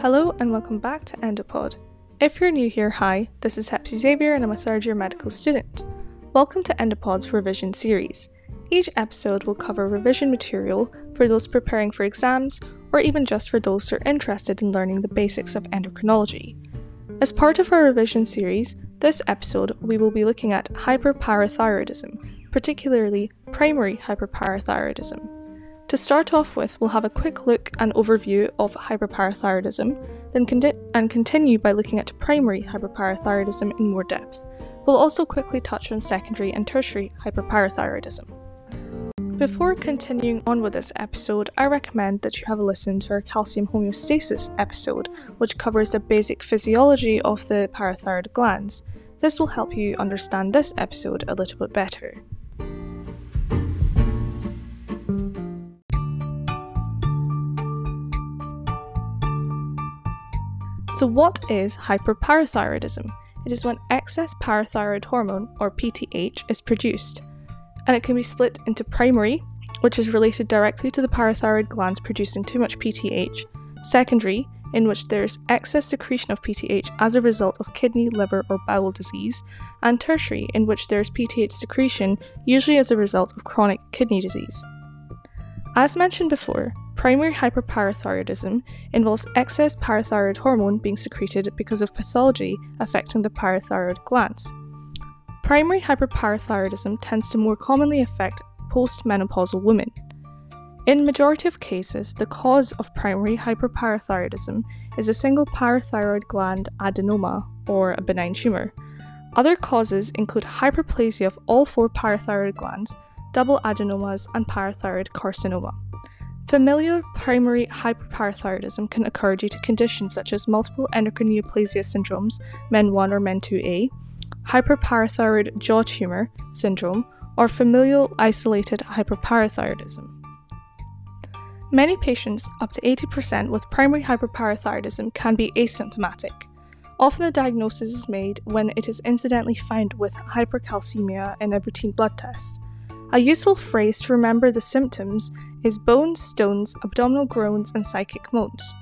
Hello and welcome back to Endopod. If you're new here, hi, this is Hepsi Xavier and I'm a third year medical student. Welcome to Endopod's revision series. Each episode will cover revision material for those preparing for exams or even just for those who are interested in learning the basics of endocrinology. As part of our revision series, this episode we will be looking at hyperparathyroidism, particularly primary hyperparathyroidism. To start off with, we'll have a quick look and overview of hyperparathyroidism, then con- and continue by looking at primary hyperparathyroidism in more depth. We'll also quickly touch on secondary and tertiary hyperparathyroidism. Before continuing on with this episode, I recommend that you have a listen to our calcium homeostasis episode, which covers the basic physiology of the parathyroid glands. This will help you understand this episode a little bit better. So, what is hyperparathyroidism? It is when excess parathyroid hormone, or PTH, is produced, and it can be split into primary, which is related directly to the parathyroid glands producing too much PTH, secondary, in which there is excess secretion of PTH as a result of kidney, liver, or bowel disease, and tertiary, in which there is PTH secretion usually as a result of chronic kidney disease. As mentioned before, Primary hyperparathyroidism involves excess parathyroid hormone being secreted because of pathology affecting the parathyroid glands. Primary hyperparathyroidism tends to more commonly affect postmenopausal women. In majority of cases, the cause of primary hyperparathyroidism is a single parathyroid gland adenoma or a benign tumor. Other causes include hyperplasia of all four parathyroid glands, double adenomas, and parathyroid carcinoma. Familial primary hyperparathyroidism can occur due to conditions such as multiple endocrine neoplasia syndromes, MEN1 or MEN2A, hyperparathyroid jaw tumor syndrome, or familial isolated hyperparathyroidism. Many patients, up to 80% with primary hyperparathyroidism, can be asymptomatic. Often the diagnosis is made when it is incidentally found with hypercalcemia in a routine blood test. A useful phrase to remember the symptoms is bones, stones, abdominal groans, and psychic moans.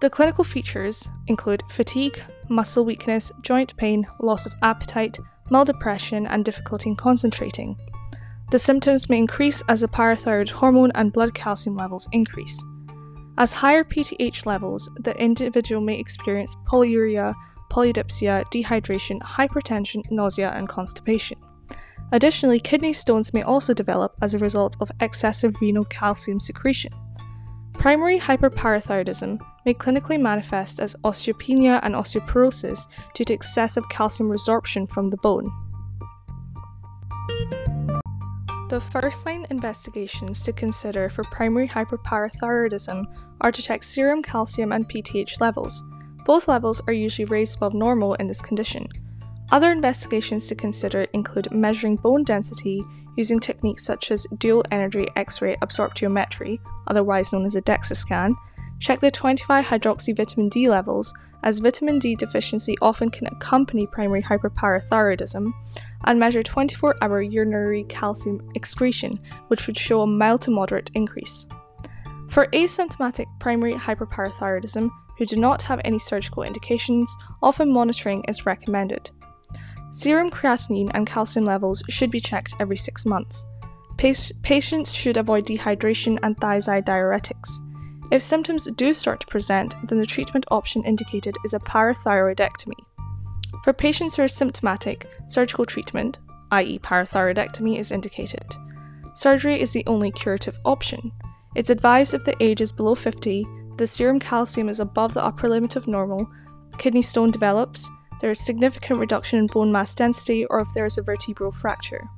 The clinical features include fatigue, muscle weakness, joint pain, loss of appetite, mild depression, and difficulty in concentrating. The symptoms may increase as the parathyroid hormone and blood calcium levels increase. As higher PTH levels, the individual may experience polyuria, polydipsia, dehydration, hypertension, nausea, and constipation. Additionally, kidney stones may also develop as a result of excessive renal calcium secretion. Primary hyperparathyroidism may clinically manifest as osteopenia and osteoporosis due to excessive calcium resorption from the bone. The first line investigations to consider for primary hyperparathyroidism are to check serum calcium and PTH levels. Both levels are usually raised above normal in this condition. Other investigations to consider include measuring bone density using techniques such as dual energy X ray absorptiometry, otherwise known as a DEXA scan, check the 25 hydroxy vitamin D levels, as vitamin D deficiency often can accompany primary hyperparathyroidism, and measure 24 hour urinary calcium excretion, which would show a mild to moderate increase. For asymptomatic primary hyperparathyroidism who do not have any surgical indications, often monitoring is recommended. Serum creatinine and calcium levels should be checked every six months. patients should avoid dehydration and thiazide diuretics. If symptoms do start to present, then the treatment option indicated is a parathyroidectomy. For patients who are symptomatic, surgical treatment, i.e., parathyroidectomy, is indicated. Surgery is the only curative option. It's advised if the age is below 50, the serum calcium is above the upper limit of normal, kidney stone develops, there is significant reduction in bone mass density, or if there is a vertebral fracture.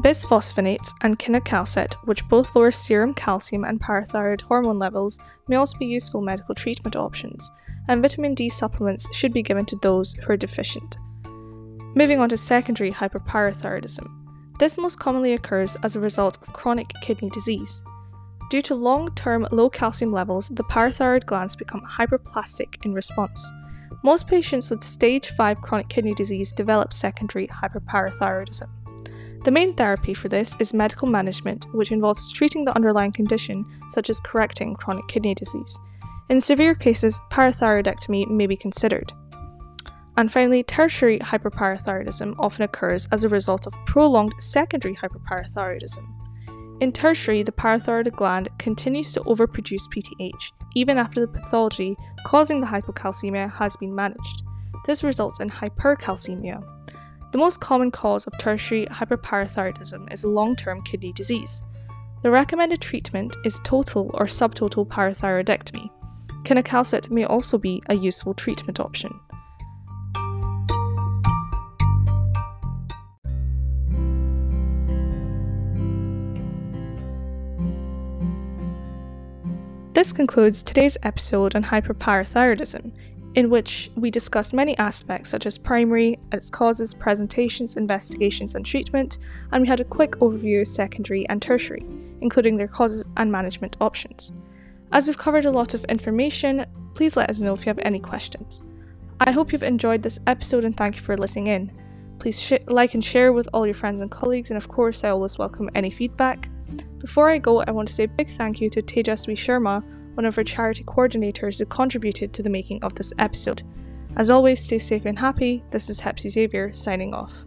Bisphosphonates and cinacalcet, which both lower serum calcium and parathyroid hormone levels, may also be useful medical treatment options, and vitamin D supplements should be given to those who are deficient. Moving on to secondary hyperparathyroidism. This most commonly occurs as a result of chronic kidney disease. Due to long term low calcium levels, the parathyroid glands become hyperplastic in response. Most patients with stage 5 chronic kidney disease develop secondary hyperparathyroidism. The main therapy for this is medical management, which involves treating the underlying condition, such as correcting chronic kidney disease. In severe cases, parathyroidectomy may be considered. And finally, tertiary hyperparathyroidism often occurs as a result of prolonged secondary hyperparathyroidism. In tertiary, the parathyroid gland continues to overproduce PTH even after the pathology causing the hypocalcemia has been managed. This results in hypercalcemia. The most common cause of tertiary hyperparathyroidism is long term kidney disease. The recommended treatment is total or subtotal parathyroidectomy. Cinacalcet may also be a useful treatment option. This concludes today's episode on hyperparathyroidism, in which we discussed many aspects such as primary, its causes, presentations, investigations, and treatment, and we had a quick overview of secondary and tertiary, including their causes and management options. As we've covered a lot of information, please let us know if you have any questions. I hope you've enjoyed this episode and thank you for listening in. Please sh- like and share with all your friends and colleagues, and of course, I always welcome any feedback. Before I go, I want to say a big thank you to Tejaswi Sharma, one of our charity coordinators who contributed to the making of this episode. As always, stay safe and happy. This is Hepsi Xavier signing off.